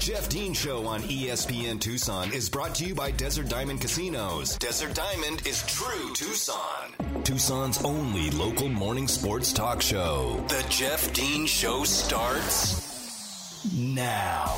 Jeff Dean Show on ESPN Tucson is brought to you by Desert Diamond Casinos. Desert Diamond is true Tucson. Tucson's only local morning sports talk show. The Jeff Dean Show starts now.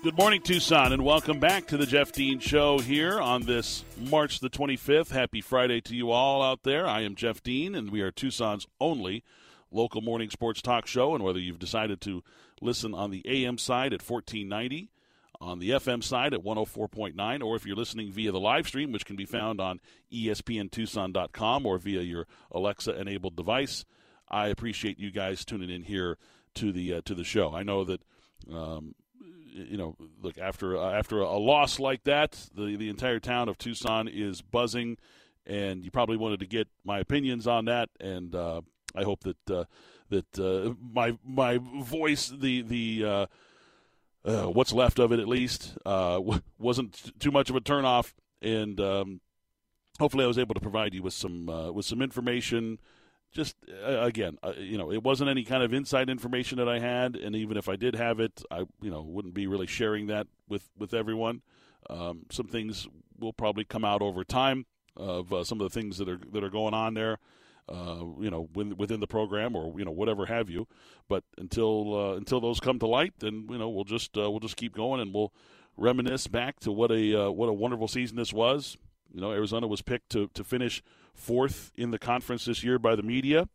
Good morning, Tucson, and welcome back to the Jeff Dean Show here on this March the 25th. Happy Friday to you all out there. I am Jeff Dean, and we are Tucson's only local morning sports talk show. And whether you've decided to listen on the AM side at 1490, on the FM side at 104.9, or if you're listening via the live stream, which can be found on espntucson.com or via your Alexa enabled device, I appreciate you guys tuning in here to the uh, to the show. I know that. Um, you know, look after uh, after a loss like that, the the entire town of Tucson is buzzing, and you probably wanted to get my opinions on that, and uh, I hope that uh, that uh, my my voice, the the uh, uh, what's left of it at least, wasn't too much of a turnoff, and um, hopefully I was able to provide you with some with some information just uh, again, uh, you know, it wasn't any kind of inside information that I had, and even if I did have it, I you know wouldn't be really sharing that with with everyone. Um, some things will probably come out over time of uh, some of the things that are that are going on there. Uh, you know, within, within the program or you know whatever have you, but until uh, until those come to light, then you know we'll just uh, we'll just keep going and we'll reminisce back to what a what a wonderful season this was. You know, Arizona was picked to to finish fourth in the conference this year by the media.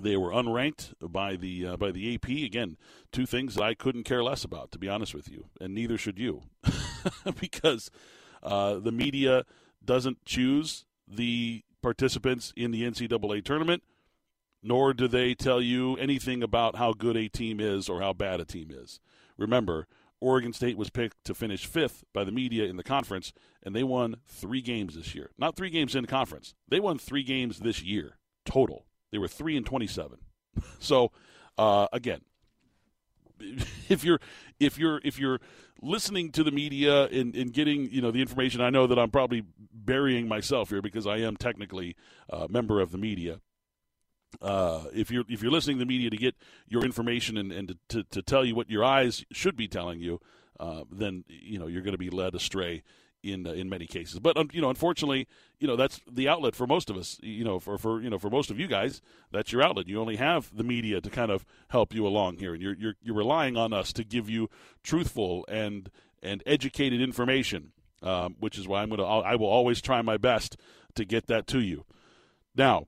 They were unranked by the uh, by the AP. Again, two things that I couldn't care less about, to be honest with you, and neither should you, because uh, the media doesn't choose the participants in the NCAA tournament, nor do they tell you anything about how good a team is or how bad a team is. Remember, Oregon State was picked to finish fifth by the media in the conference, and they won three games this year. Not three games in the conference. They won three games this year total. They were three and twenty-seven. so, uh, again, if you're if you're if you're listening to the media and, and getting you know the information, I know that I'm probably burying myself here because I am technically a member of the media uh, if you're if you're listening to the media to get your information and, and to, to, to tell you what your eyes should be telling you, uh, then you know you're going to be led astray in uh, in many cases. But um, you know, unfortunately, you know that's the outlet for most of us. You know, for for you know for most of you guys, that's your outlet. You only have the media to kind of help you along here, and you're you're you're relying on us to give you truthful and and educated information, um, which is why I'm gonna I will always try my best to get that to you. Now,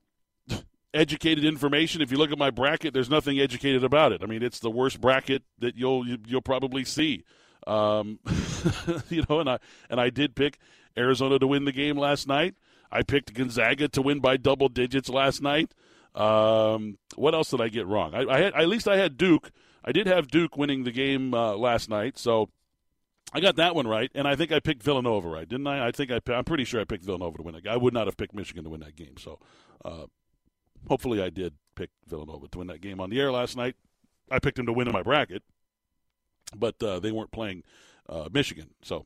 educated information. If you look at my bracket, there's nothing educated about it. I mean, it's the worst bracket that you'll you'll probably see. Um, you know, and I and I did pick Arizona to win the game last night. I picked Gonzaga to win by double digits last night. Um, what else did I get wrong? I, I, had at least I had Duke. I did have Duke winning the game uh, last night, so I got that one right. And I think I picked Villanova right, didn't I? I think I. I'm pretty sure I picked Villanova to win that. I would not have picked Michigan to win that game. So uh, hopefully I did pick Villanova to win that game on the air last night. I picked them to win in my bracket, but uh, they weren't playing uh, Michigan. So,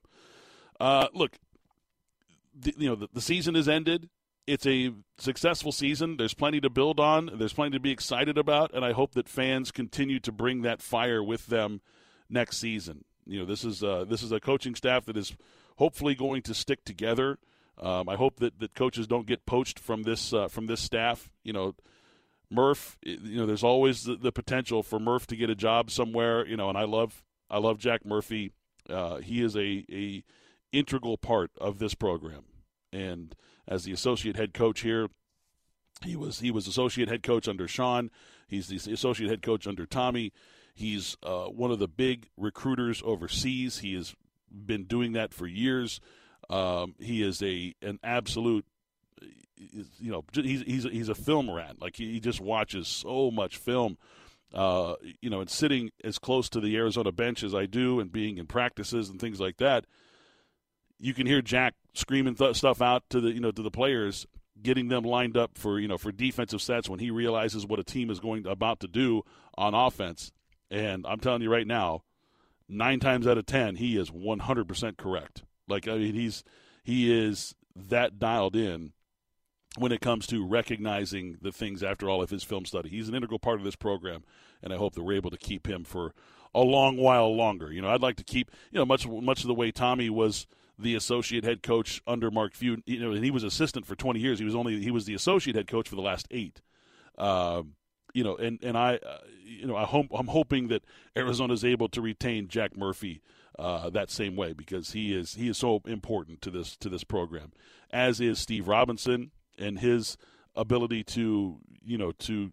uh, look, the, you know the, the season has ended. It's a successful season. There's plenty to build on. There's plenty to be excited about, and I hope that fans continue to bring that fire with them next season. You know, this is uh, this is a coaching staff that is hopefully going to stick together. Um, I hope that, that coaches don't get poached from this uh, from this staff. You know, Murph. You know, there's always the, the, potential for Murph to get a job somewhere. You know, and I love I love Jack Murphy. Uh, he is a a integral part of this program, and as the associate head coach here, he was he was associate head coach under Sean. He's the associate head coach under Tommy. He's uh, one of the big recruiters overseas. He has been doing that for years. Um, he is a an absolute, you know, he's he's he's a film rat. Like he, just watches so much film. Uh, you know, and sitting as close to the Arizona bench as I do, and being in practices and things like that, you can hear Jack screaming th- stuff out to the you know to the players, getting them lined up for you know for defensive sets when he realizes what a team is going about to do on offense. And I'm telling you right now, nine times out of ten, he is 100% correct. Like I mean, he's he is that dialed in when it comes to recognizing the things after all of his film study. He's an integral part of this program, and I hope that we're able to keep him for a long while longer. You know, I'd like to keep, you know, much much of the way Tommy was the associate head coach under Mark Few. You know, and he was assistant for 20 years. He was only he was the associate head coach for the last eight. Um, you know, and and I, uh, you know, I hope I'm hoping that Arizona is able to retain Jack Murphy uh, that same way because he is he is so important to this to this program, as is Steve Robinson and his ability to you know to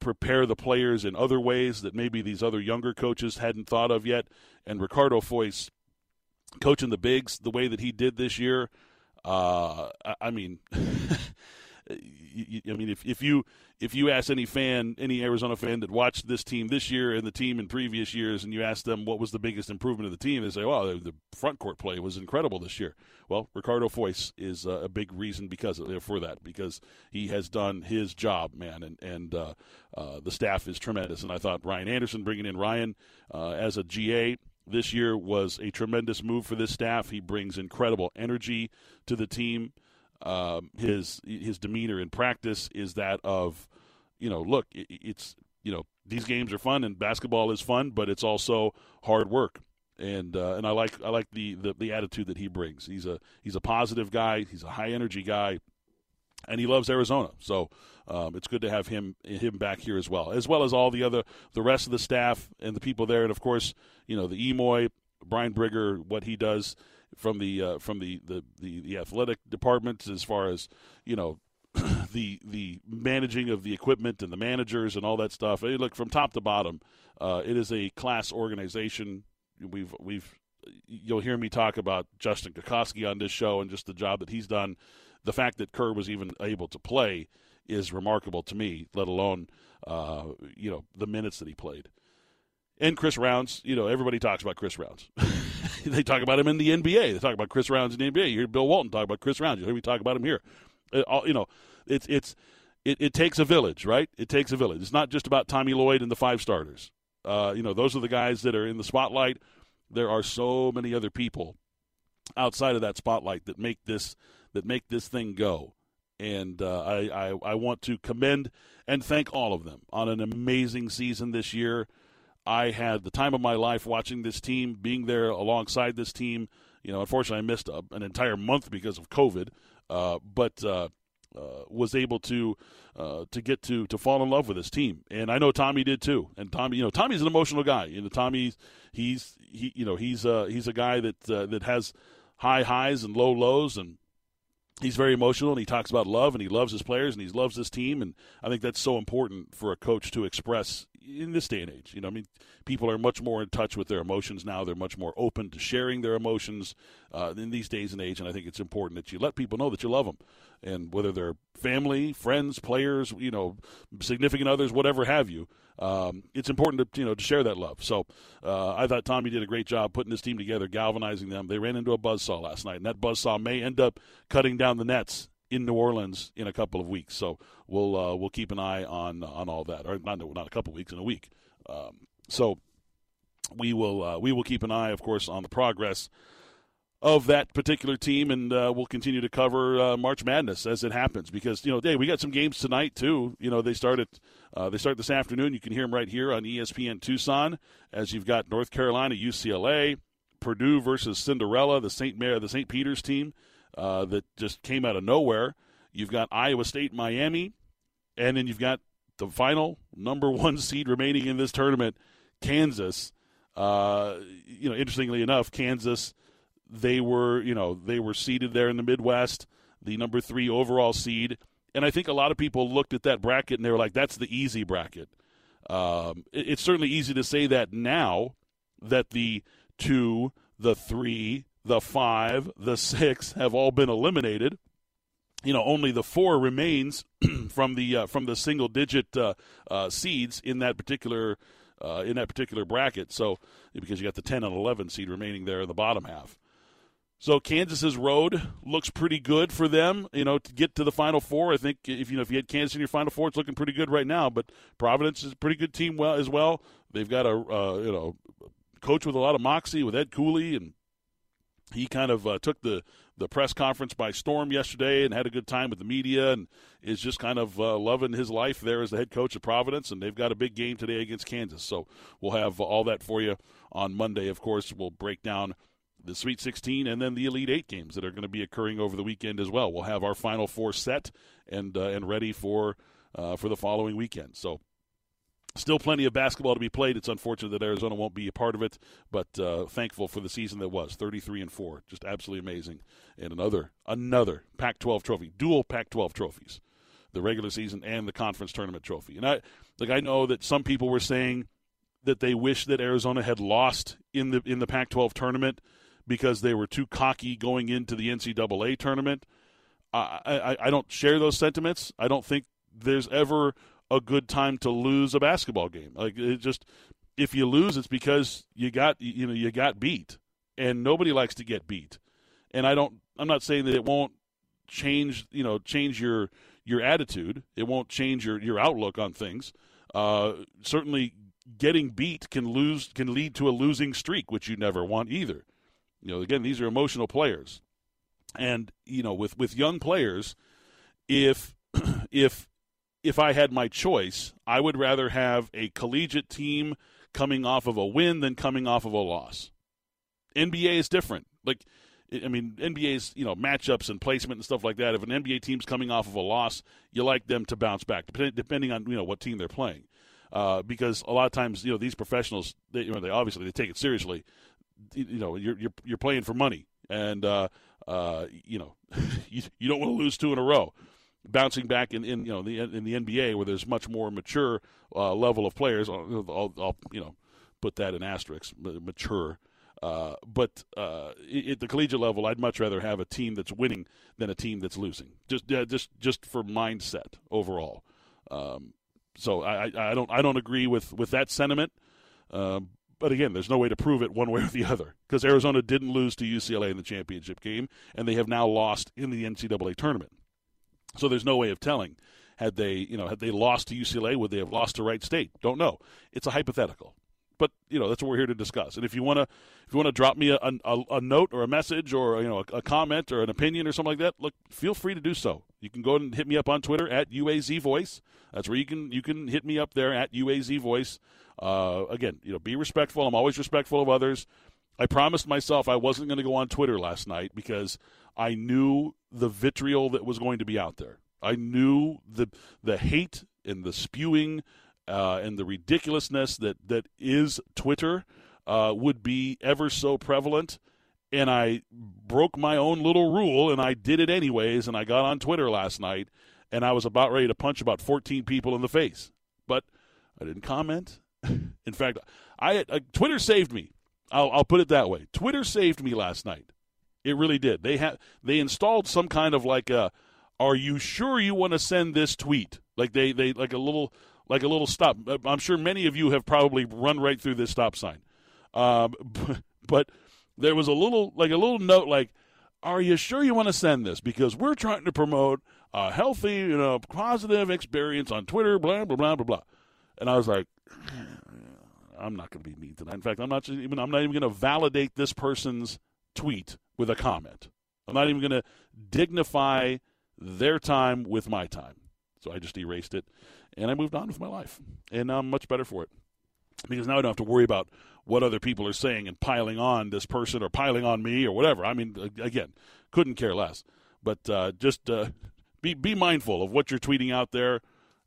prepare the players in other ways that maybe these other younger coaches hadn't thought of yet. And Ricardo Fois coaching the bigs the way that he did this year. Uh, I mean, I mean, if, if you if you ask any fan, any Arizona fan that watched this team this year and the team in previous years, and you ask them what was the biggest improvement of the team, they say, "Well, the front court play was incredible this year." Well, Ricardo Fois is uh, a big reason because of, for that because he has done his job, man, and and uh, uh, the staff is tremendous. And I thought Ryan Anderson bringing in Ryan uh, as a GA this year was a tremendous move for this staff. He brings incredible energy to the team. Um, his his demeanor in practice is that of, you know, look, it, it's you know these games are fun and basketball is fun, but it's also hard work. And uh, and I like I like the, the the attitude that he brings. He's a he's a positive guy. He's a high energy guy, and he loves Arizona. So um, it's good to have him him back here as well, as well as all the other the rest of the staff and the people there, and of course you know the Emoy, Brian Brigger, what he does from the uh, from the, the, the, the athletic department as far as you know the the managing of the equipment and the managers and all that stuff. Hey, look from top to bottom, uh, it is a class organization. We've we've you'll hear me talk about Justin Kokoski on this show and just the job that he's done. The fact that Kerr was even able to play is remarkable to me. Let alone uh, you know the minutes that he played. And Chris Rounds, you know, everybody talks about Chris Rounds. they talk about him in the NBA. They talk about Chris Rounds in the NBA. You hear Bill Walton talk about Chris Rounds. You hear me talk about him here. It, uh, all, you know, it's it's it, it, takes a village, right? It takes a village. It's not just about Tommy Lloyd and the five starters. Uh, you know, those are the guys that are in the spotlight. There are so many other people outside of that spotlight that make this that make this thing go. And uh, I, I I want to commend and thank all of them on an amazing season this year. I had the time of my life watching this team, being there alongside this team. You know, unfortunately, I missed a, an entire month because of COVID, uh, but uh, uh, was able to uh, to get to to fall in love with this team, and I know Tommy did too. And Tommy, you know, Tommy's an emotional guy. You know, Tommy, he's he, you know, he's uh, he's a guy that uh, that has high highs and low lows, and he's very emotional and he talks about love and he loves his players and he loves his team and I think that's so important for a coach to express in this day and age. You know, I mean, people are much more in touch with their emotions now. They're much more open to sharing their emotions uh, in these days and age. And I think it's important that you let people know that you love them, and whether they're family, friends, players, you know, significant others, whatever have you. Um, it's important to you know to share that love. So uh, I thought Tommy did a great job putting this team together, galvanizing them. They ran into a buzzsaw last night, and that buzzsaw may end up cutting down the nets in New Orleans in a couple of weeks. So we'll uh, we'll keep an eye on on all that, or not not a couple of weeks in a week. Um, so we will uh, we will keep an eye, of course, on the progress of that particular team, and uh, we'll continue to cover uh, March Madness as it happens. Because you know, Dave, we got some games tonight too. You know, they start at uh, they start this afternoon. You can hear them right here on ESPN Tucson, as you've got North Carolina, UCLA, Purdue versus Cinderella, the Saint Mary, the Saint Peter's team uh, that just came out of nowhere. You've got Iowa State, Miami, and then you've got the final number one seed remaining in this tournament, Kansas. Uh, you know, interestingly enough, Kansas they were you know they were seeded there in the Midwest, the number three overall seed, and I think a lot of people looked at that bracket and they were like, "That's the easy bracket." Um, it, it's certainly easy to say that now that the two, the three, the five, the six have all been eliminated. You know, only the four remains from the uh, from the single digit uh, uh, seeds in that particular uh, in that particular bracket. So because you got the ten and eleven seed remaining there in the bottom half. So Kansas's road looks pretty good for them, you know, to get to the Final Four. I think if you know if you had Kansas in your Final Four, it's looking pretty good right now. But Providence is a pretty good team, well as well. They've got a uh, you know coach with a lot of moxie with Ed Cooley and he kind of uh, took the the press conference by storm yesterday and had a good time with the media and is just kind of uh, loving his life there as the head coach of Providence. And they've got a big game today against Kansas. So we'll have all that for you on Monday. Of course, we'll break down the Sweet 16 and then the Elite Eight games that are going to be occurring over the weekend as well. We'll have our Final Four set and uh, and ready for uh, for the following weekend. So Still plenty of basketball to be played. It's unfortunate that Arizona won't be a part of it, but uh, thankful for the season that was 33 and 4. Just absolutely amazing. And another another Pac-12 trophy, dual Pac-12 trophies. The regular season and the conference tournament trophy. And I like I know that some people were saying that they wish that Arizona had lost in the in the Pac-12 tournament because they were too cocky going into the NCAA tournament. I, I, I don't share those sentiments. I don't think there's ever a good time to lose a basketball game. Like it just if you lose, it's because you got you know you got beat, and nobody likes to get beat. And I don't. I'm not saying that it won't change you know change your your attitude. It won't change your your outlook on things. Uh, certainly, getting beat can lose can lead to a losing streak, which you never want either. You know, again, these are emotional players, and you know, with with young players, if if if I had my choice, I would rather have a collegiate team coming off of a win than coming off of a loss. NBA is different. Like, I mean, NBA's you know matchups and placement and stuff like that. If an NBA team's coming off of a loss, you like them to bounce back, depending on you know what team they're playing. Uh, because a lot of times, you know, these professionals, they, you know, they obviously they take it seriously. You know, you're you're, you're playing for money, and uh, uh, you know, you, you don't want to lose two in a row bouncing back in, in you know the in the NBA where there's much more mature uh, level of players. I'll, I'll, I'll, you know put that in asterisks, mature. Uh, but uh, at the collegiate level, I'd much rather have a team that's winning than a team that's losing. Just just just for mindset overall. Um, so I, I don't I don't agree with with that sentiment. Um, but again, there's no way to prove it one way or the other because Arizona didn't lose to UCLA in the championship game, and they have now lost in the NCAA tournament. So there's no way of telling. Had they, you know, had they lost to UCLA, would they have lost to Wright State? Don't know. It's a hypothetical, but you know that's what we're here to discuss. And if you want to, if you want to drop me a, a, a, note or a message or you know a, a, comment or an opinion or something like that, look, feel free to do so. You can go and hit me up on Twitter at UAZ Voice. That's where you can you can hit me up there at UAZ Voice. Uh, again, you know, be respectful. I'm always respectful of others. I promised myself I wasn't going to go on Twitter last night because I knew the vitriol that was going to be out there. I knew the the hate and the spewing uh, and the ridiculousness that that is Twitter uh, would be ever so prevalent. And I broke my own little rule, and I did it anyways. And I got on Twitter last night, and I was about ready to punch about 14 people in the face, but I didn't comment. in fact, I uh, Twitter saved me. I'll, I'll put it that way. Twitter saved me last night. It really did. They had they installed some kind of like a are you sure you want to send this tweet? Like they they like a little like a little stop. I'm sure many of you have probably run right through this stop sign. Um, but there was a little like a little note like are you sure you want to send this because we're trying to promote a healthy, you know, positive experience on Twitter, blah blah blah blah blah. And I was like I'm not going to be mean tonight. In fact, I'm not even I'm not even going to validate this person's tweet with a comment. I'm not even going to dignify their time with my time. So I just erased it and I moved on with my life. And now I'm much better for it. Because now I don't have to worry about what other people are saying and piling on this person or piling on me or whatever. I mean, again, couldn't care less. But uh, just uh, be be mindful of what you're tweeting out there.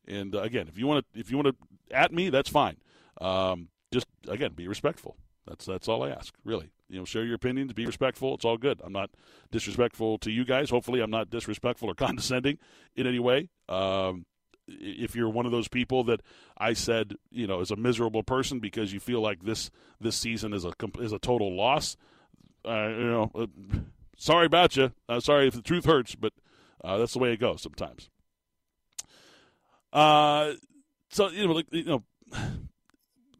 And uh, again, if you want to if you want to at me, that's fine. Um, just again, be respectful. That's that's all I ask, really. You know, share your opinions, be respectful. It's all good. I'm not disrespectful to you guys. Hopefully, I'm not disrespectful or condescending in any way. Um, if you're one of those people that I said, you know, is a miserable person because you feel like this this season is a is a total loss, uh, you know, uh, sorry about you. Uh, sorry if the truth hurts, but uh, that's the way it goes sometimes. Uh, so you know, like, you know,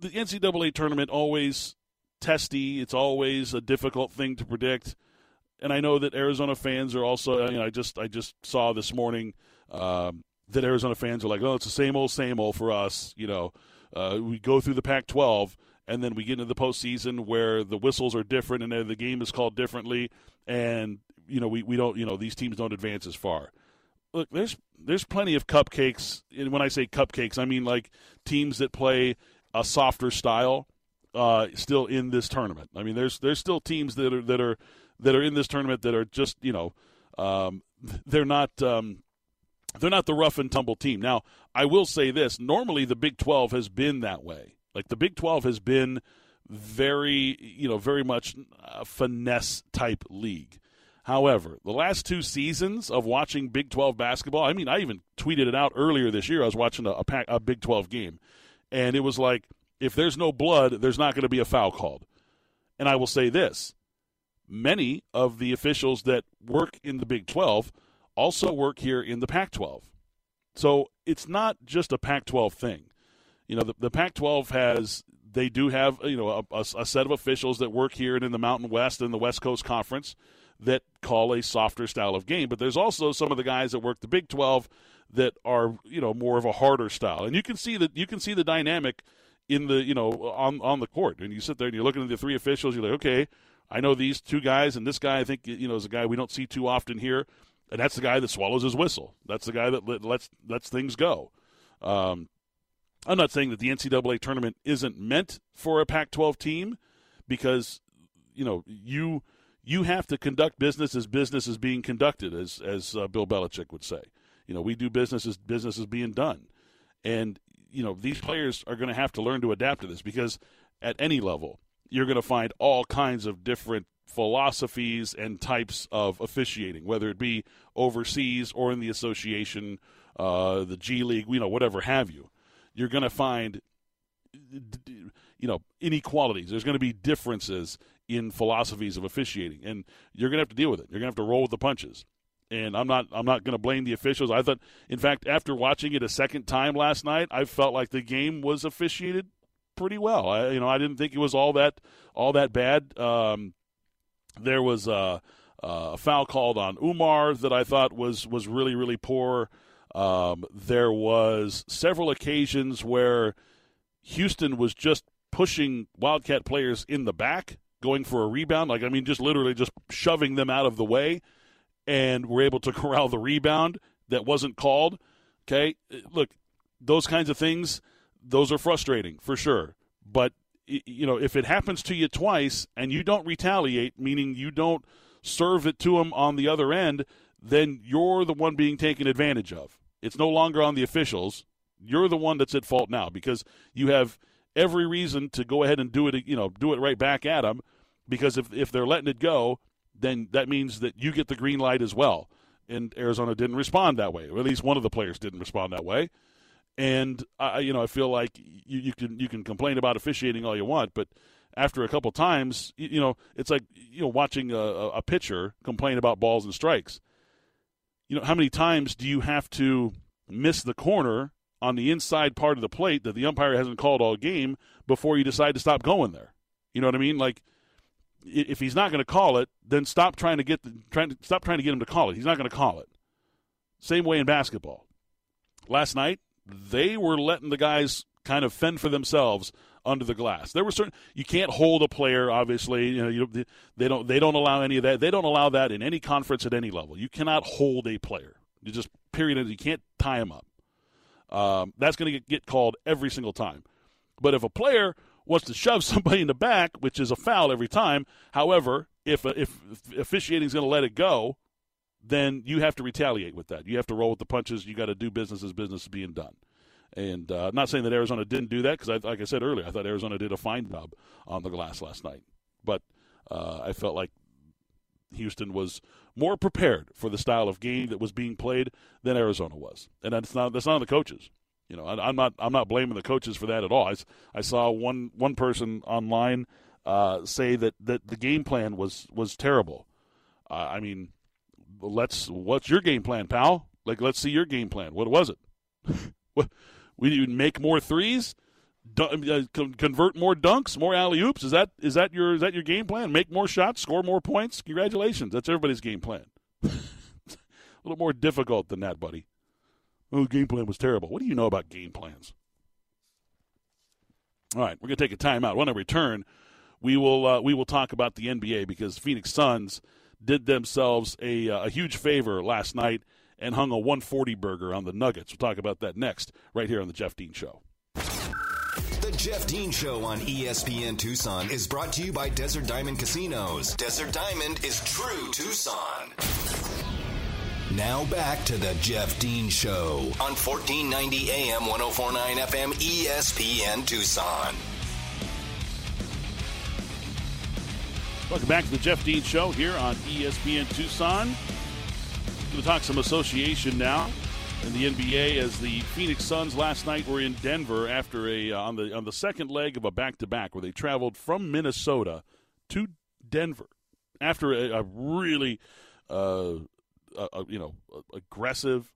the NCAA tournament always testy. It's always a difficult thing to predict. And I know that Arizona fans are also. Know, I just I just saw this morning um, that Arizona fans are like, "Oh, it's the same old, same old for us." You know, uh, we go through the Pac-12, and then we get into the postseason where the whistles are different and the game is called differently, and you know, we, we don't, you know, these teams don't advance as far. Look, there's there's plenty of cupcakes. And when I say cupcakes, I mean like teams that play a softer style uh, still in this tournament. I mean, there's there's still teams that are that are that are in this tournament that are just you know um, they're not um, they're not the rough and tumble team. Now, I will say this: normally the Big Twelve has been that way. Like the Big Twelve has been very you know very much a finesse type league. However, the last two seasons of watching Big 12 basketball, I mean, I even tweeted it out earlier this year. I was watching a, a, pack, a Big 12 game, and it was like if there's no blood, there's not going to be a foul called. And I will say this many of the officials that work in the Big 12 also work here in the Pac 12. So it's not just a Pac 12 thing. You know, the, the Pac 12 has, they do have, you know, a, a, a set of officials that work here and in the Mountain West and the West Coast Conference that call a softer style of game. But there's also some of the guys that work the Big 12 that are, you know, more of a harder style. And you can see that you can see the dynamic in the you know on on the court. And you sit there and you're looking at the three officials you're like okay I know these two guys and this guy I think you know is a guy we don't see too often here. And that's the guy that swallows his whistle. That's the guy that lets lets things go. Um, I'm not saying that the NCAA tournament isn't meant for a Pac-12 team because you know you you have to conduct business as business is being conducted as as uh, Bill Belichick would say you know we do business as business is being done and you know these players are going to have to learn to adapt to this because at any level you're going to find all kinds of different philosophies and types of officiating, whether it be overseas or in the association, uh, the G League, you know, whatever have you. You're going to find, you know, inequalities. There's going to be differences in philosophies of officiating, and you're going to have to deal with it. You're going to have to roll with the punches and I'm not I'm not going to blame the officials. I thought, in fact, after watching it a second time last night, I felt like the game was officiated pretty well. I, you know, I didn't think it was all that all that bad. Um, there was a, a, foul called on Oumar that I thought was was really really poor. Um, there was several occasions where Houston was just pushing Wildcat players in the back, going for a rebound. Like I mean, just literally just shoving them out of the way and we were able to corral the rebound that wasn't called. Okay, look, those kinds of things, those are frustrating for sure. But you know, if it happens to you twice and you don't retaliate, meaning you don't serve it to them on the other end, then you're the one being taken advantage of. It's no longer on the officials. You're the one that's at fault now because you have every reason to go ahead and do it. You know, do it right back at them because if if they're letting it go, then that means that you get the green light as well. And Arizona didn't respond that way, or at least one of the players didn't respond that way. And I, you know, I feel like you, you can you can complain about officiating all you want, but after a couple times, you, you know, it's like you know watching a, a pitcher complain about balls and strikes. You know, how many times do you have to miss the corner on the inside part of the plate that the umpire hasn't called all game before you decide to stop going there? You know what I mean? Like if he's not going to call it, then stop trying to get the, trying to stop trying to get him to call it. He's not going to call it. Same way in basketball. Last night, they were letting the guys kind of fend for themselves under the glass. There were certain you can't hold a player. Obviously, you know you, they don't they don't allow any of that. They don't allow that in any conference at any level. You cannot hold a player. You just period. You can't tie him up. Um, that's going to get called every single time. But if a player wants to shove somebody in the back, which is a foul every time. However, if if, if officiating is going to let it go, then you have to retaliate with that. You have to roll with the punches. You got to do business as business is being done. And uh, not saying that Arizona didn't do that because, like I said earlier, I thought Arizona did a fine job on the glass last night. But uh, I felt like Houston was more prepared for the style of game that was being played than Arizona was, and that's not that's not on the coaches. You know, I, am not I'm not blaming the coaches for that at all. I, I saw one one person online uh, say that, that the game plan was was terrible. Uh, I mean, let's what's your game plan, pal? Like, let's see your game plan. What was it? what we make more threes, uh, convert more dunks, more alley oops. Is that is that your is that your game plan? Make more shots, score more points. Congratulations, that's everybody's game plan. a little more difficult than that, buddy oh, game plan was terrible. What do you know about game plans? All right, we're going to take a timeout. When I return, we will uh, we will talk about the NBA because Phoenix Suns did themselves a, uh, a huge favor last night and hung a 140 burger on the Nuggets. We'll talk about that next, right here on the Jeff Dean Show. The Jeff Dean Show on ESPN Tucson is brought to you by Desert Diamond Casinos. Desert Diamond is true Tucson. Now back to the Jeff Dean Show on 1490 AM 1049 FM ESPN Tucson. Welcome back to the Jeff Dean Show here on ESPN Tucson. Going to talk some association now in the NBA as the Phoenix Suns last night were in Denver after a uh, on the on the second leg of a back to back where they traveled from Minnesota to Denver after a, a really uh, you know aggressive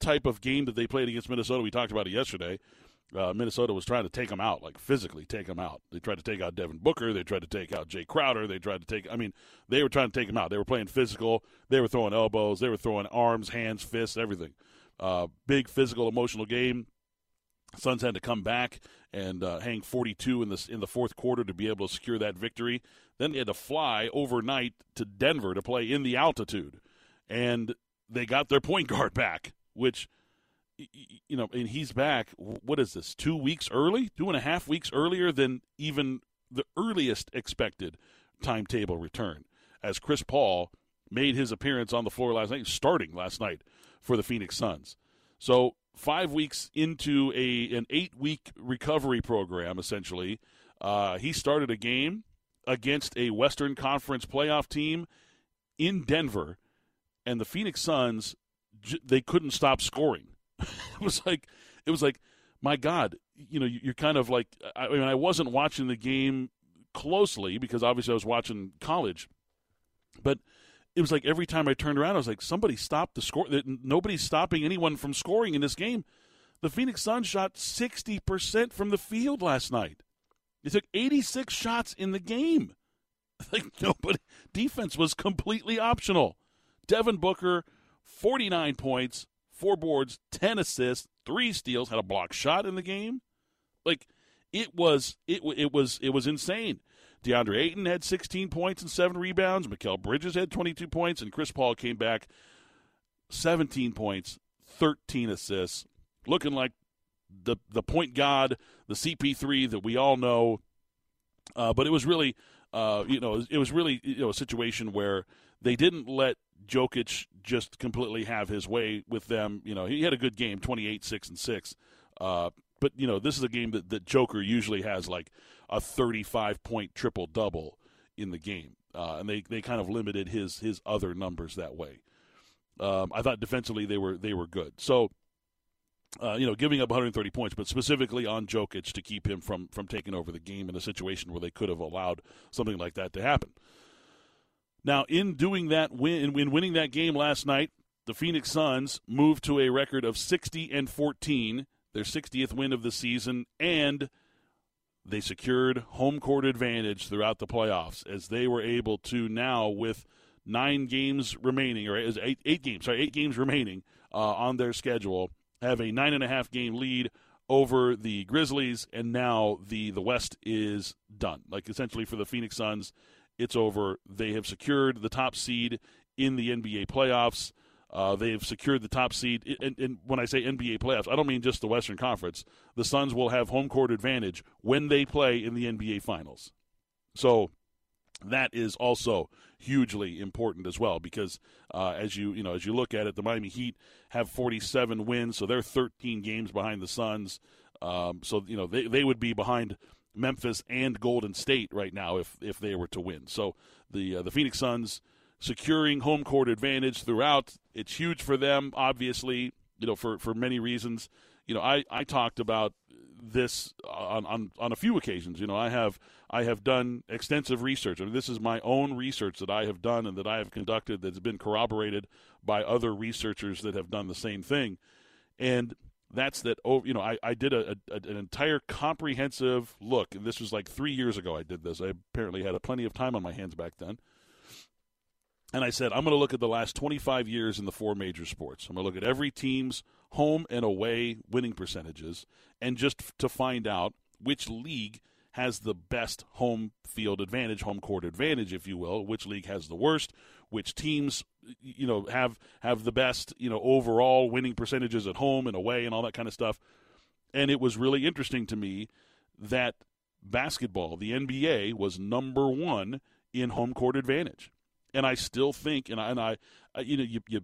type of game that they played against Minnesota. We talked about it yesterday. Uh, Minnesota was trying to take them out, like physically take them out. They tried to take out Devin Booker. They tried to take out Jay Crowder. They tried to take. I mean, they were trying to take them out. They were playing physical. They were throwing elbows. They were throwing arms, hands, fists, everything. Uh, big physical, emotional game. Suns had to come back and uh, hang 42 in the in the fourth quarter to be able to secure that victory. Then they had to fly overnight to Denver to play in the altitude and they got their point guard back, which you know, and he's back. What is this? Two weeks early, two and a half weeks earlier than even the earliest expected timetable return. As Chris Paul made his appearance on the floor last night, starting last night for the Phoenix Suns. So five weeks into a an eight week recovery program, essentially, uh, he started a game against a Western Conference playoff team in Denver and the Phoenix Suns they couldn't stop scoring. it was like it was like my God, you know, you're kind of like I mean I wasn't watching the game closely because obviously I was watching college, but it was like every time I turned around I was like somebody stopped the score. Nobody's stopping anyone from scoring in this game. The Phoenix Suns shot 60% from the field last night. They took 86 shots in the game. Like nobody defense was completely optional. Devin Booker, 49 points, four boards, 10 assists, three steals, had a block shot in the game. Like it was it it was it was insane. DeAndre Ayton had 16 points and 7 rebounds, Mikal Bridges had 22 points and Chris Paul came back 17 points, 13 assists, looking like the the point god, the CP3 that we all know. Uh, but it was really uh, you know, it was really you know a situation where they didn't let Jokic just completely have his way with them. You know, he had a good game, 28, 6, and 6. Uh, but, you know, this is a game that, that Joker usually has like a 35 point triple double in the game. Uh, and they, they kind of limited his his other numbers that way. Um, I thought defensively they were they were good. So, uh, you know, giving up 130 points, but specifically on Jokic to keep him from from taking over the game in a situation where they could have allowed something like that to happen. Now, in doing that win, in winning that game last night, the Phoenix Suns moved to a record of 60 and 14, their 60th win of the season, and they secured home court advantage throughout the playoffs as they were able to now with nine games remaining, or eight, eight games, sorry, eight games remaining uh, on their schedule, have a nine and a half game lead over the Grizzlies, and now the the West is done. Like essentially for the Phoenix Suns, it's over. They have secured the top seed in the NBA playoffs. Uh, they have secured the top seed. And, and, when I say NBA playoffs, I don't mean just the Western Conference. The Suns will have home court advantage when they play in the NBA Finals. So that is also hugely important as well because uh, as you you know as you look at it, the Miami Heat have 47 wins, so they're 13 games behind the Suns. Um, so you know they they would be behind Memphis and Golden State right now if if they were to win. So the uh, the Phoenix Suns securing home court advantage throughout. It's huge for them, obviously. You know, for for many reasons. You know, I I talked about this on, on on a few occasions. You know, I have I have done extensive research. I mean, this is my own research that I have done and that I have conducted that's been corroborated by other researchers that have done the same thing. And that's that oh you know i, I did a, a, an entire comprehensive look. And this was like three years ago i did this. I apparently had a plenty of time on my hands back then. And i said i'm going to look at the last 25 years in the four major sports. I'm going to look at every team's home and away winning percentages and just to find out which league has the best home field advantage home court advantage if you will which league has the worst which teams you know have have the best you know overall winning percentages at home and away and all that kind of stuff. And it was really interesting to me that basketball, the NBA, was number one in home court advantage. And I still think, and I, and I, you know, you, you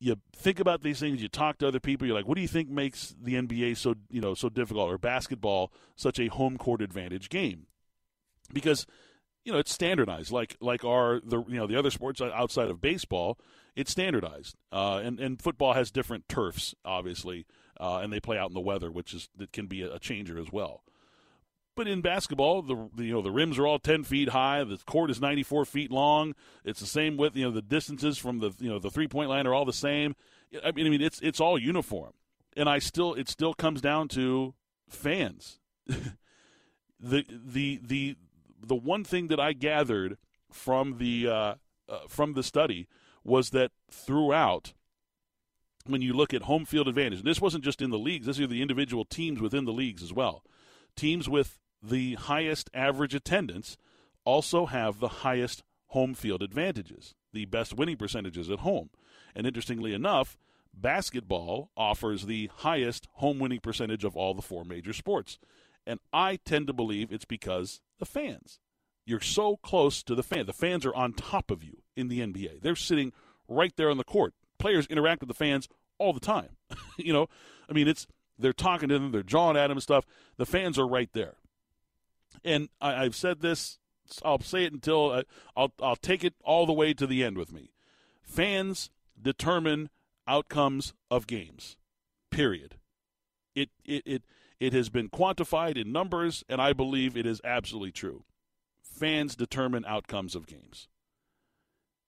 you think about these things, you talk to other people, you're like, what do you think makes the NBA so you know so difficult or basketball such a home court advantage game? Because you know it's standardized, like like our the you know the other sports outside of baseball, it's standardized, uh, and and football has different turfs, obviously, uh, and they play out in the weather, which is that can be a, changer as well. But in basketball, the you know the rims are all ten feet high. The court is ninety four feet long. It's the same width. You know the distances from the you know the three point line are all the same. I mean, I mean it's it's all uniform, and I still it still comes down to fans. the the the the one thing that I gathered from the uh, uh, from the study was that throughout, when you look at home field advantage, and this wasn't just in the leagues, this are the individual teams within the leagues as well. Teams with the highest average attendance also have the highest home field advantages, the best winning percentages at home. And interestingly enough, basketball offers the highest home winning percentage of all the four major sports. And I tend to believe it's because the fans. You're so close to the fan. The fans are on top of you in the NBA. They're sitting right there on the court. Players interact with the fans all the time. you know, I mean, it's they're talking to them, they're jawing at them and stuff. The fans are right there and I, have said this. I'll say it until uh, I'll I'll take it all the way to the end with me. Fans determine outcomes of games. Period. It it it it has been quantified in numbers, and I believe it is absolutely true. Fans determine outcomes of games.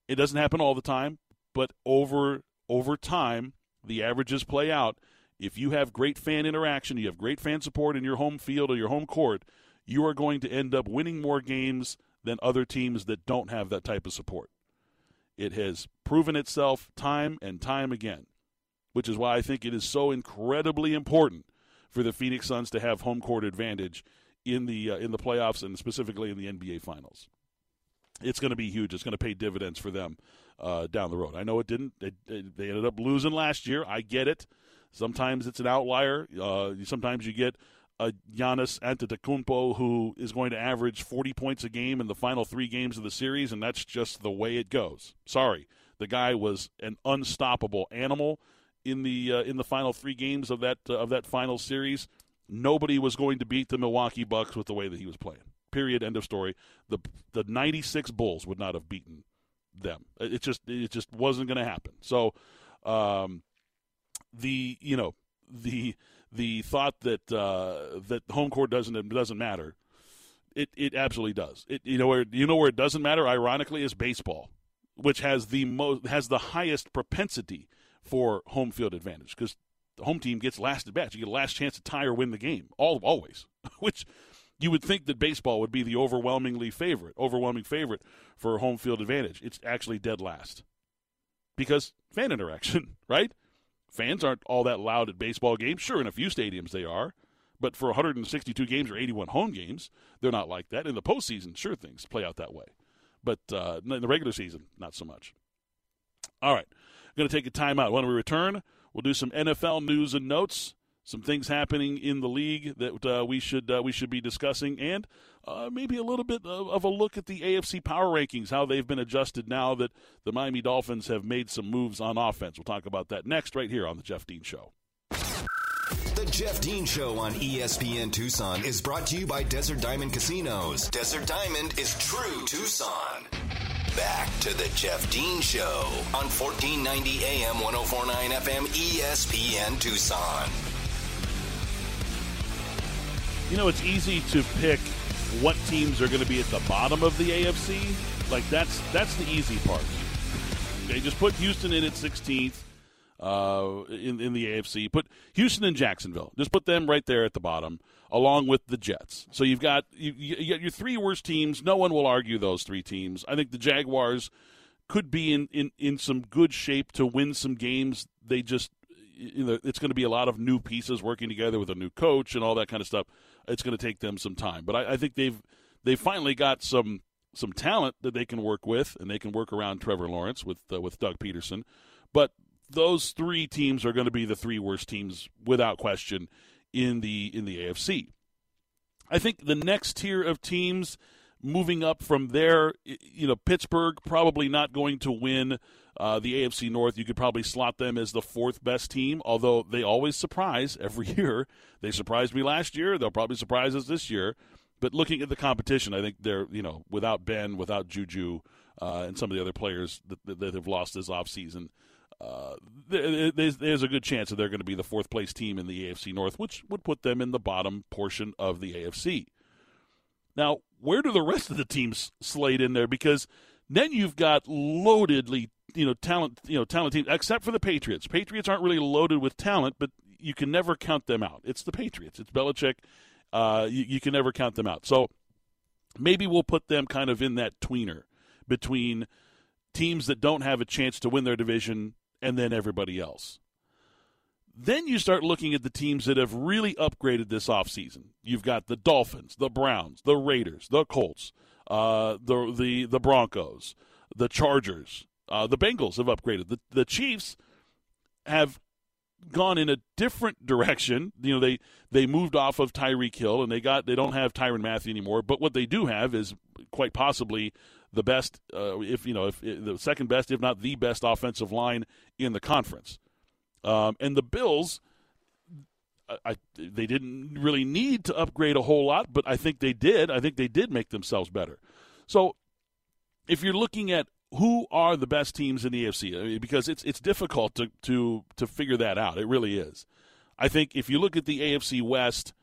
It doesn't happen all the time, but over over time, the averages play out. If you have great fan interaction, you have great fan support in your home field or your home court, you are going to end up winning more games than other teams that don't have that type of support. It has proven itself time and time again, which is why I think it is so incredibly important for the Phoenix Suns to have home court advantage in the uh, in the playoffs and specifically in the NBA Finals. It's going to be huge. It's going to pay dividends for them uh, down the road. I know it didn't. They ended up losing last year. I get it. Sometimes it's an outlier. Uh, sometimes you get a Giannis Antetokounmpo who is going to average 40 points a game in the final three games of the series, and that's just the way it goes. Sorry, the guy was an unstoppable animal in the uh, in the final three games of that uh, of that final series. Nobody was going to beat the Milwaukee Bucks with the way that he was playing. Period. End of story. The the 96 Bulls would not have beaten them. It just it just wasn't going to happen. So, um, the you know the the thought that uh, that home court doesn't doesn't matter. It it absolutely does. It you know where you know where it doesn't matter. Ironically, is baseball, which has the most has the highest propensity for home field advantage because the home team gets last at bat. You get a last chance to tie or win the game. All always, which you would think that baseball would be the overwhelmingly favorite, overwhelming favorite for home field advantage. It's actually dead last because fan interaction, right? Fans aren't all that loud at baseball games. Sure, in a few stadiums they are, but for 162 games or 81 home games, they're not like that. In the postseason, sure, things play out that way. But uh, in the regular season, not so much. All right, going to take a timeout. When we return, we'll do some NFL news and notes some things happening in the league that uh, we should uh, we should be discussing, and uh, maybe a little bit of, of, a look at the AFC power rankings, how they've been adjusted now that the Miami Dolphins have made some moves on offense. We'll talk about that next, right here on the Jeff Dean Show. The Jeff Dean Show on ESPN Tucson is brought to you by Desert Diamond Casinos. Desert Diamond is true Tucson. Back to the Jeff Dean Show on 1490 AM 1049 FM ESPN Tucson. You know, it's easy to pick what teams are going to be at the bottom of the AFC. Like that's that's the easy part. Okay, just put Houston in at 16th uh, in in the AFC. Put Houston and Jacksonville. Just put them right there at the bottom, along with the Jets. So you've got you, you got your three worst teams. No one will argue those three teams. I think the Jaguars could be in, in, in some good shape to win some games. They just you know, it's going to be a lot of new pieces working together with a new coach and all that kind of stuff. It's going to take them some time, but I, I think they've they've finally got some some talent that they can work with, and they can work around Trevor Lawrence with uh, with Doug Pederson. But those three teams are going to be the three worst teams without question in the in the AFC. I think the next tier of teams moving up from there, you know, Pittsburgh probably not going to win uh, the AFC North. You could probably slot them as the fourth best team, although they always surprise every year. They surprised me last year. They'll probably surprise us this year. But looking at the competition, I think they're, you know, without Ben, without Juju, uh, and some of the other players that, that, that have lost this offseason, uh, there's, there's a good chance that they're going to be the fourth place team in the AFC North, which would put them in the bottom portion of the AFC. Now, where do the rest of the teams slate in there? Because then you've got loadedly, you know, talent, you know, talent teams, except for the Patriots. Patriots aren't really loaded with talent, but you can never count them out. It's the Patriots. It's Belichick. Uh, you, you can never count them out. So maybe we'll put them kind of in that tweener between teams that don't have a chance to win their division and then everybody else. Then you start looking at the teams that have really upgraded this offseason. You've got the Dolphins, the Browns, the Raiders, the Colts, uh, the, the, the Broncos, the Chargers. Uh, the Bengals have upgraded. The, the Chiefs have gone in a different direction. You know, they they moved off of Tyreek Hill and they got they don't have Tyrann Mathieu anymore. But what they do have is quite possibly the best, uh, if you know, if, if, the second best, if not the best offensive line in the conference. Um, and the Bills, I, I, they didn't really need to upgrade a whole lot, but I think they did. I think they did make themselves better. So if you're looking at who are the best teams in the AFC, I mean, because it's it's difficult to, to to figure that out. It really is. I think if you look at the AFC West,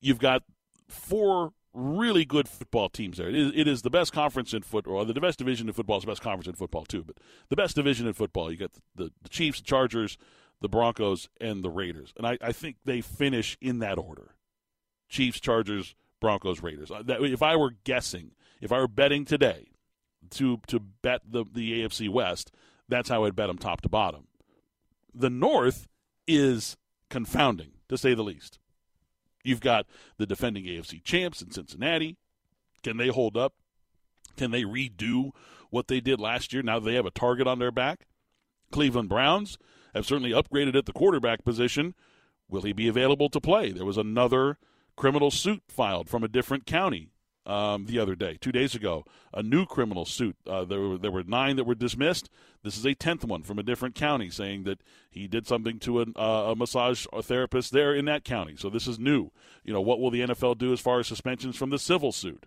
you've got four really good football teams there. It is, it is the best conference in football. Or the best division in football is the best conference in football too. But the best division in football, you got the, the, the Chiefs, Chargers, the Broncos, and the Raiders. And I, I think they finish in that order Chiefs, Chargers, Broncos, Raiders. Uh, if I were guessing, if I were betting today to, to bet the, the AFC West, that's how I'd bet them top to bottom. The North is confounding, to say the least. You've got the defending AFC champs in Cincinnati. Can they hold up? Can they redo what they did last year now they have a target on their back? Cleveland Browns have certainly upgraded at the quarterback position. Will he be available to play? There was another criminal suit filed from a different county um, the other day, two days ago. A new criminal suit. Uh, there, were, there were nine that were dismissed. This is a tenth one from a different county saying that he did something to an, uh, a massage therapist there in that county. So this is new. You know, what will the NFL do as far as suspensions from the civil suit?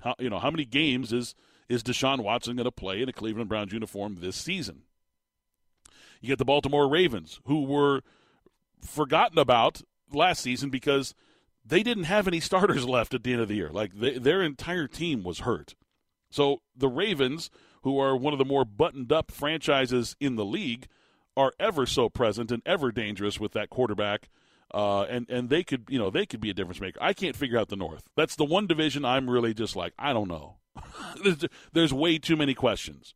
How, you know, how many games is is Deshaun Watson going to play in a Cleveland Browns uniform this season? You get the Baltimore Ravens, who were forgotten about last season because they didn't have any starters left at the end of the year. Like they, their entire team was hurt. So the Ravens, who are one of the more buttoned up franchises in the league, are ever so present and ever dangerous with that quarterback. Uh, and and they could you know they could be a difference maker. I can't figure out the North. That's the one division I'm really just like I don't know. there's, there's way too many questions.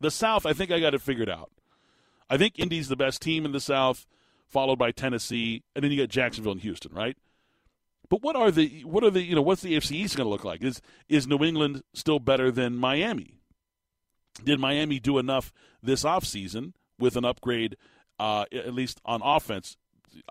The South, I think I got it figured out. I think Indy's the best team in the South, followed by Tennessee, and then you get Jacksonville and Houston, right? But what are the what are the you know what's the AFC East going to look like? Is is New England still better than Miami? Did Miami do enough this offseason with an upgrade, uh, at least on offense?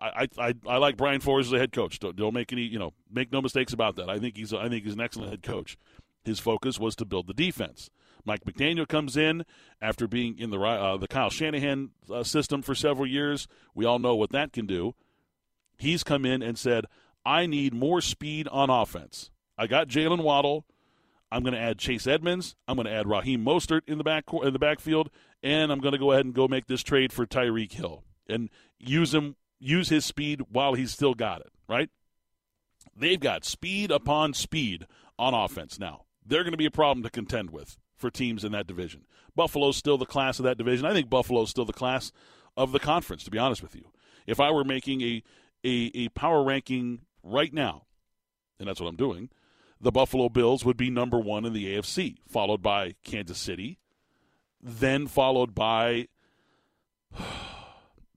I, I I like Brian Flores as a head coach. Don't, don't make any you know make no mistakes about that. I think he's I think he's an excellent head coach. His focus was to build the defense. Mike McDaniel comes in after being in the uh, the Kyle Shanahan uh, system for several years. We all know what that can do. He's come in and said, "I need more speed on offense. I got Jaylen Waddle. I'm going to add Chase Edmonds. I'm going to add Raheem Mostert in the back in the backfield, and I'm going to go ahead and go make this trade for Tyreek Hill and use him use his speed while he's still got it. Right? They've got speed upon speed on offense now. They're going to be a problem to contend with for teams in that division. Buffalo's still the class of that division. I think Buffalo's still the class of the conference, to be honest with you. If I were making a, a, a power ranking right now, and that's what I'm doing, the Buffalo Bills would be number one in the AFC, followed by Kansas City, then followed by.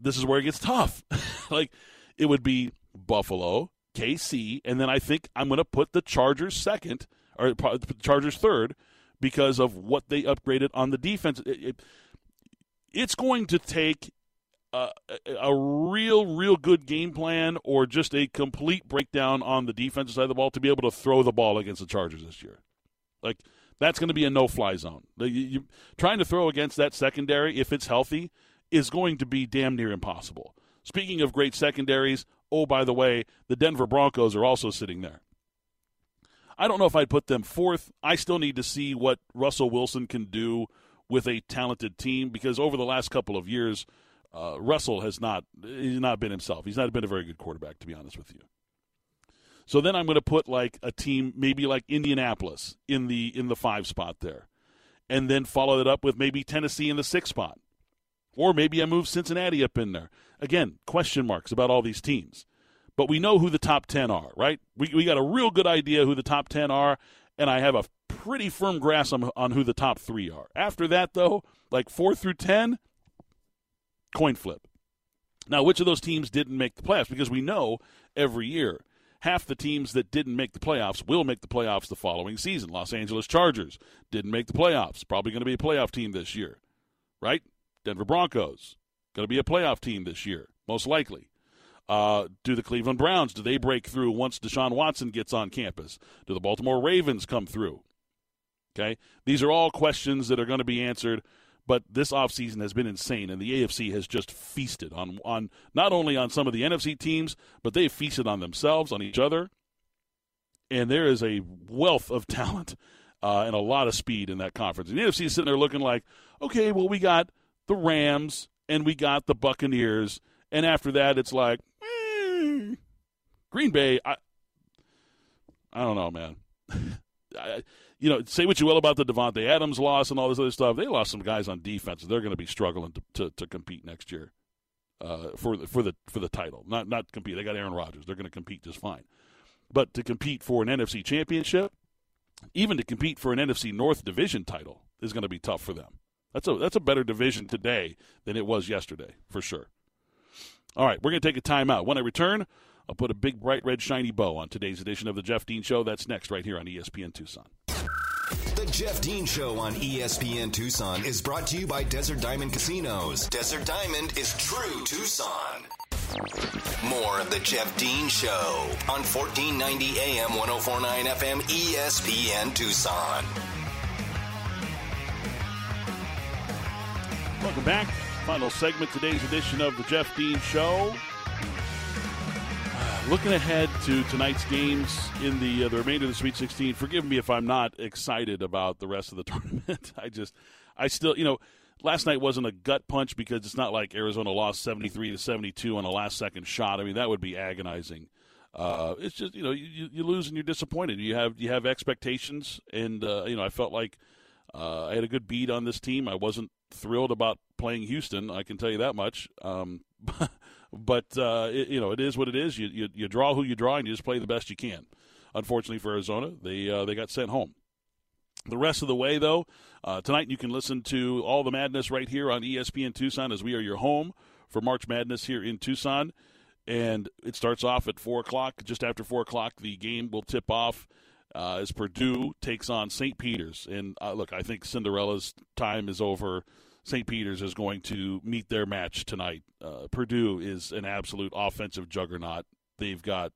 this is where it gets tough. like, it would be Buffalo, KC, and then I think I'm going to put the Chargers second, or the Chargers third, because of what they upgraded on the defense. It, it, it's going to take a, real, real good game plan or just a complete breakdown on the defensive side of the ball to be able to throw the ball against the Chargers this year. Like that's going to be a no-fly zone. You, you, trying to throw against that secondary, if it's healthy, is going to be damn near impossible. Speaking of great secondaries, oh by the way, the Denver Broncos are also sitting there. I don't know if I'd put them fourth. I still need to see what Russell Wilson can do with a talented team because over the last couple of years, uh, Russell has not he's not been himself. He's not been a very good quarterback, to be honest with you. So then I'm going to put like a team, maybe like Indianapolis in the in the five spot there, and then follow it up with maybe Tennessee in the six spot, or maybe I move Cincinnati up in there. Again, question marks about all these teams, but we know who the top ten are, right? We we got a real good idea who the top ten are, and I have a pretty firm grasp on, on who the top three are. After that, though, like four through ten, coin flip. Now, which of those teams didn't make the playoffs? Because we know every year half the teams that didn't make the playoffs will make the playoffs the following season. Los Angeles Chargers didn't make the playoffs. Probably going to be a playoff team this year, right? Denver Broncos going to be a playoff team this year, most likely. Uh, do the Cleveland Browns do they break through once Deshaun Watson gets on campus? Do the Baltimore Ravens come through? Okay, these are all questions that are going to be answered but this offseason has been insane, and the AFC has just feasted on, on not only on some of the NFC teams, but they've feasted on themselves, on each other. And there is a wealth of talent uh, and a lot of speed in that conference. And the NFC is sitting there looking like, okay, well, we got the Rams and we got the Buccaneers. And after that, it's like, eh, Green Bay, I, I don't know, man. I, you know, say what you will about the Davante Adams loss and all this other stuff. They lost some guys on defense. They're going to be struggling to, to, to compete next year uh, for the, for the for the title. Not not compete. They got Aaron Rodgers. They're going to compete just fine. But to compete for an NFC championship, even to compete for an NFC North division title, is going to be tough for them. That's a that's a better division today than it was yesterday, for sure. All right, we're going to take a timeout. When I return, I'll put a big, bright, red, shiny bow on today's edition of the Jeff Dean Show. That's next, right here on ESPN Tucson. The Jeff Dean Show on ESPN Tucson is brought to you by Desert Diamond Casinos. Desert Diamond is true Tucson. More of the Jeff Dean Show on 1490 AM 1049 FM ESPN Tucson. Welcome back. Final segment, today's edition of the Jeff Dean Show. Looking ahead to tonight's games in the uh, the remainder of the Sweet 16. Forgive me if I'm not excited about the rest of the tournament. I just, I still, you know, last night wasn't a gut punch because it's not like Arizona lost 73 to 72 on a last second shot. I mean, that would be agonizing. Uh, it's just you know you, you lose and you're disappointed. You have you have expectations, and uh, you know I felt like uh, I had a good beat on this team. I wasn't thrilled about playing Houston. I can tell you that much. Um, But uh, it, you know, it is what it is. You, you, you draw who you draw, and you just play the best you can. Unfortunately for Arizona, they uh, they got sent home. The rest of the way, though, uh, tonight you can listen to all the madness right here on ESPN Tucson, as we are your home for March Madness here in Tucson. And it starts off at four o'clock. Just after four o'clock, the game will tip off. Uh, as Purdue takes on St. Peter's. And uh, look, I think Cinderella's time is over. St. Peter's is going to meet their match tonight. Uh, Purdue is an absolute offensive juggernaut. They've got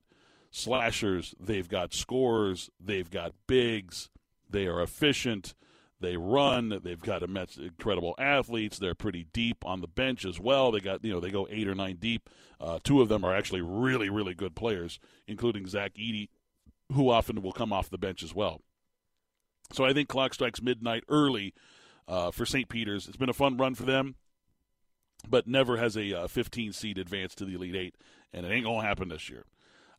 slashers, they've got scores, they've got bigs, they are efficient. They run. They've got incredible athletes. They're pretty deep on the bench as well. They got you know they go eight or nine deep. Uh, two of them are actually really really good players, including Zach Edey, who often will come off the bench as well. So I think clock strikes midnight early uh, for St. Peter's. It's been a fun run for them, but never has a uh, 15 seed advanced to the Elite Eight, and it ain't gonna happen this year.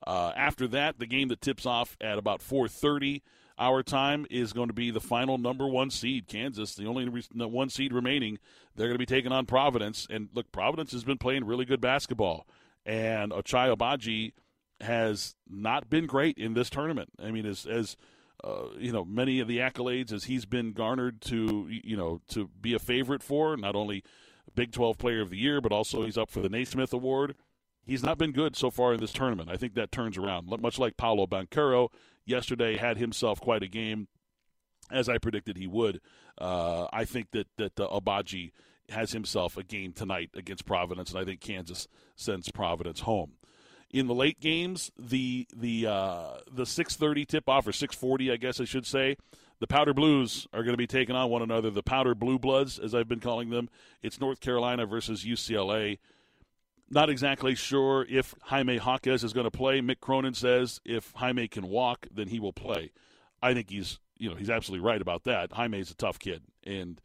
Uh, after that, the game that tips off at about 4:30 our time is going to be the final number one seed, Kansas, the only one seed remaining. They're going to be taking on Providence, and look, Providence has been playing really good basketball, and Ochai Agbaji has not been great in this tournament. I mean, as as uh, you know, many of the accolades as he's been garnered to, you know, to be a favorite for, not only Big 12 Player of the Year, but also he's up for the Naismith Award. He's not been good so far in this tournament. I think that turns around. Much like Paolo Banchero yesterday had himself quite a game. as I predicted he would. Uh, I think that that uh, Agbaji has himself a game tonight against Providence, and I think Kansas sends Providence home. In the late games, the the uh, the six thirty tip off or six forty, I guess I should say, the Powder Blues are going to be taking on one another. The Powder Blue Bloods, as I've been calling them, it's North Carolina versus UCLA. Not exactly sure if Jaime Jaquez is going to play. Mick Cronin says if Jaime can walk, then he will play. I think he's you know he's absolutely right about that. Jaime's a tough kid, and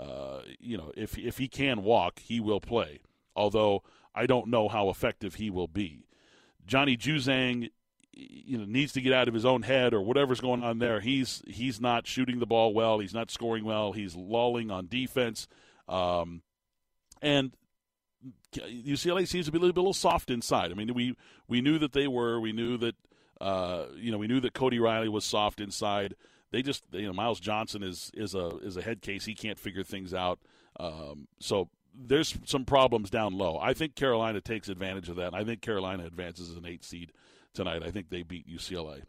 uh, you know if if he can walk, he will play. Although I don't know how effective he will be. Johnny Juzang, you know, needs to get out of his own head or whatever's going on there. He's he's not shooting the ball well. He's not scoring well. He's lolling on defense, um, and UCLA seems to be a little, a little soft inside. I mean, we we knew that they were. We knew that uh, you know we knew that Cody Riley was soft inside they just you know Myles Johnson is is a is a head case. He can't figure things out. Um, so there's some problems down low. I think Carolina takes advantage of that. I think Carolina advances as an eight seed tonight. I think they beat UCLA.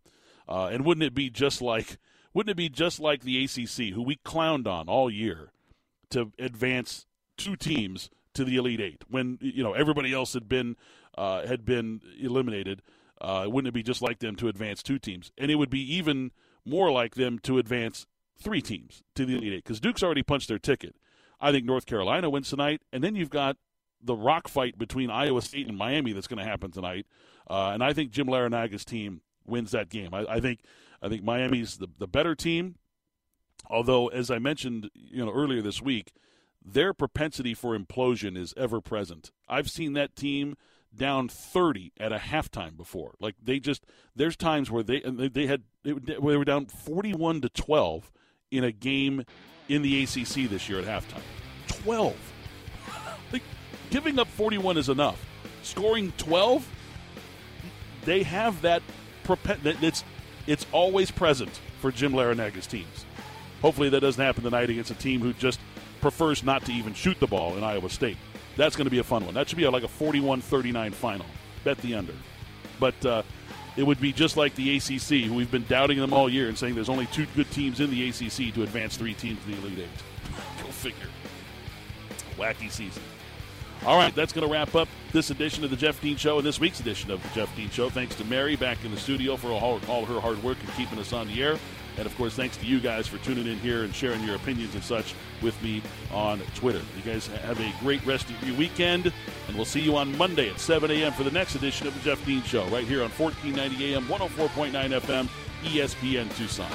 Uh, and wouldn't it be just like wouldn't it be just like the ACC, who we clowned on all year, to advance two teams to the Elite Eight when you know everybody else had been uh, had been eliminated? Uh, wouldn't it be just like them to advance two teams? And it would be even more like them to advance three teams to the Elite Eight because Duke's already punched their ticket. I think North Carolina wins tonight, and then you've got the rock fight between Iowa State and Miami that's going to happen tonight. Uh, and I think Jim Larranaga's team wins that game. I, I, think I think Miami's the, the better team. Although, as I mentioned, you know earlier this week, their propensity for implosion is ever present. I've seen that team down 30 at a halftime before. Like they just there's times where they they had they were down 41 to 12 in a game in the ACC this year at halftime. 12. Like giving up 41 is enough. Scoring 12 they have that it's it's always present for Jim Larranaga's teams. Hopefully that doesn't happen tonight against a team who just prefers not to even shoot the ball in Iowa State. That's going to be a fun one. That should be like a 41 39 final. Bet the under. But uh, it would be just like the ACC, who we've been doubting them all year and saying there's only two good teams in the ACC to advance three teams to the Elite Eight. Go figure. Wacky season. All right, that's going to wrap up this edition of the Jeff Dean Show and this week's edition of the Jeff Dean Show. Thanks to Mary back in the studio for all, all her hard work and keeping us on the air. And of course, thanks to you guys for tuning in here and sharing your opinions and such with me on Twitter. You guys have a great rest of your weekend, and we'll see you on Monday at 7 a.m. for the next edition of the Jeff Dean Show, right here on 1490 AM, 104.9 FM, ESPN Tucson.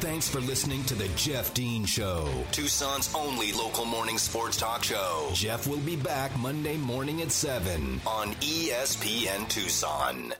Thanks for listening to the Jeff Dean Show, Tucson's only local morning sports talk show. Jeff will be back Monday morning at 7 on ESPN Tucson.